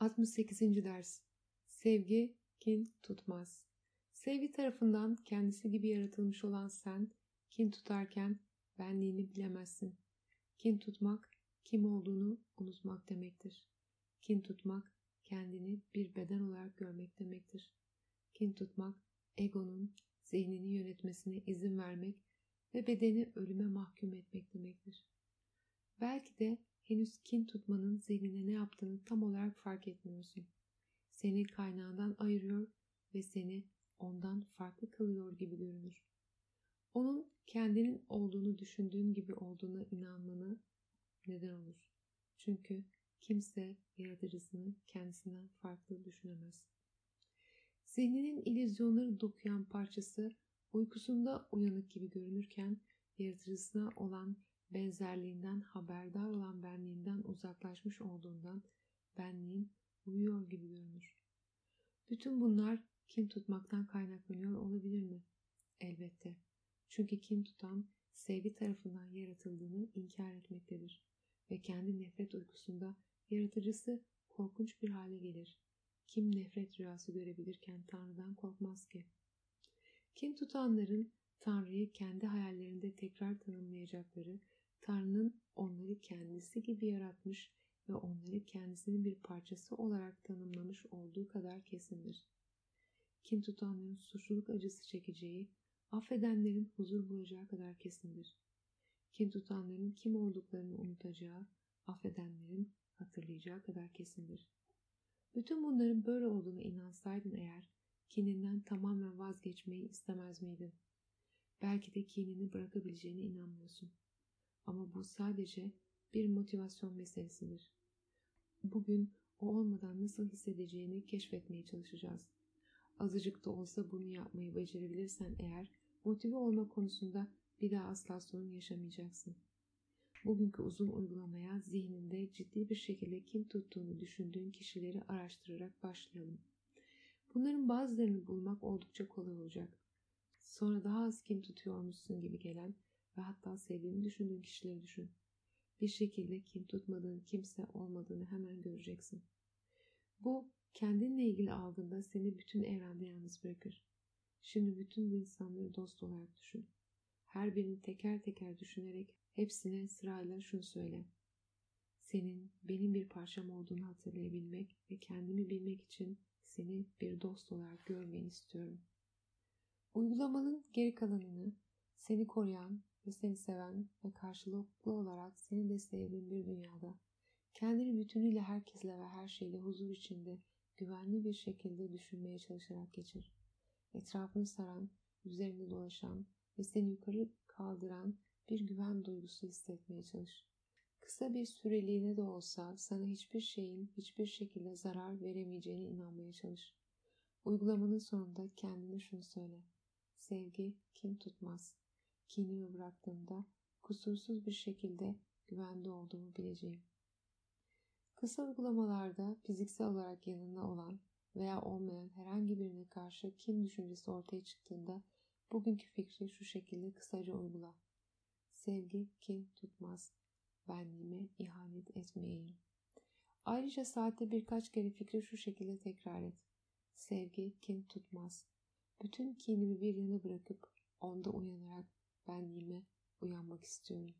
68. ders Sevgi kin tutmaz. Sevgi tarafından kendisi gibi yaratılmış olan sen, kin tutarken benliğini bilemezsin. Kin tutmak, kim olduğunu unutmak demektir. Kin tutmak, kendini bir beden olarak görmek demektir. Kin tutmak, egonun zihnini yönetmesine izin vermek ve bedeni ölüme mahkum etmek demektir. Belki de henüz kin tutmanın zihnine ne yaptığını tam olarak fark etmiyorsun. Seni kaynağından ayırıyor ve seni ondan farklı kılıyor gibi görünür. Onun kendinin olduğunu düşündüğün gibi olduğuna inanmanı neden olur. Çünkü kimse yaratıcısını kendisinden farklı düşünemez. Zihninin illüzyonları dokuyan parçası uykusunda uyanık gibi görünürken yaratıcısına olan benzerliğinden haberdar olan benliğinden uzaklaşmış olduğundan benliğin uyuyor gibi görünür. Bütün bunlar kin tutmaktan kaynaklanıyor olabilir mi? Elbette. Çünkü kin tutan sevgi tarafından yaratıldığını inkar etmektedir ve kendi nefret uykusunda yaratıcısı korkunç bir hale gelir. Kim nefret rüyası görebilirken Tanrı'dan korkmaz ki? Kin tutanların Tanrı'yı kendi hayallerinde tekrar tanımlayacakları Tanrı'nın onları kendisi gibi yaratmış ve onları kendisinin bir parçası olarak tanımlamış olduğu kadar kesindir. Kin tutanların suçluluk acısı çekeceği, affedenlerin huzur bulacağı kadar kesindir. Kin tutanların kim olduklarını unutacağı, affedenlerin hatırlayacağı kadar kesindir. Bütün bunların böyle olduğunu inansaydın eğer, kininden tamamen vazgeçmeyi istemez miydin? Belki de kinini bırakabileceğine inanmıyorsun. Ama bu sadece bir motivasyon meselesidir. Bugün o olmadan nasıl hissedeceğini keşfetmeye çalışacağız. Azıcık da olsa bunu yapmayı becerebilirsen eğer motive olma konusunda bir daha asla sorun yaşamayacaksın. Bugünkü uzun uygulamaya zihninde ciddi bir şekilde kim tuttuğunu düşündüğün kişileri araştırarak başlayalım. Bunların bazılarını bulmak oldukça kolay olacak. Sonra daha az kim tutuyormuşsun gibi gelen ve hatta sevdiğini düşündüğün kişileri düşün. Bir şekilde kim tutmadığın kimse olmadığını hemen göreceksin. Bu kendinle ilgili algında seni bütün evrende yalnız bırakır. Şimdi bütün bu insanları dost olarak düşün. Her birini teker teker düşünerek hepsine sırayla şunu söyle. Senin benim bir parçam olduğunu hatırlayabilmek ve kendimi bilmek için seni bir dost olarak görmeni istiyorum. Uygulamanın geri kalanını seni koruyan ve seni seven ve karşılıklı olarak seni destekleyen bir dünyada kendini bütünüyle herkesle ve her şeyle huzur içinde güvenli bir şekilde düşünmeye çalışarak geçir. Etrafını saran, üzerinde dolaşan ve seni yukarı kaldıran bir güven duygusu hissetmeye çalış. Kısa bir süreliğine de olsa sana hiçbir şeyin hiçbir şekilde zarar veremeyeceğine inanmaya çalış. Uygulamanın sonunda kendine şunu söyle. Sevgi kim tutmaz. Kinimi bıraktığımda kusursuz bir şekilde güvende olduğumu bileceğim. Kısa uygulamalarda fiziksel olarak yanında olan veya olmayan herhangi birine karşı kin düşüncesi ortaya çıktığında bugünkü fikri şu şekilde kısaca uygula. Sevgi kin tutmaz. Benliğime ihanet etmeyeyim. Ayrıca saatte birkaç kere fikri şu şekilde tekrar et. Sevgi kin tutmaz. Bütün kinimi bir yana bırakıp onda uyanarak benliğime uyanmak istiyorum.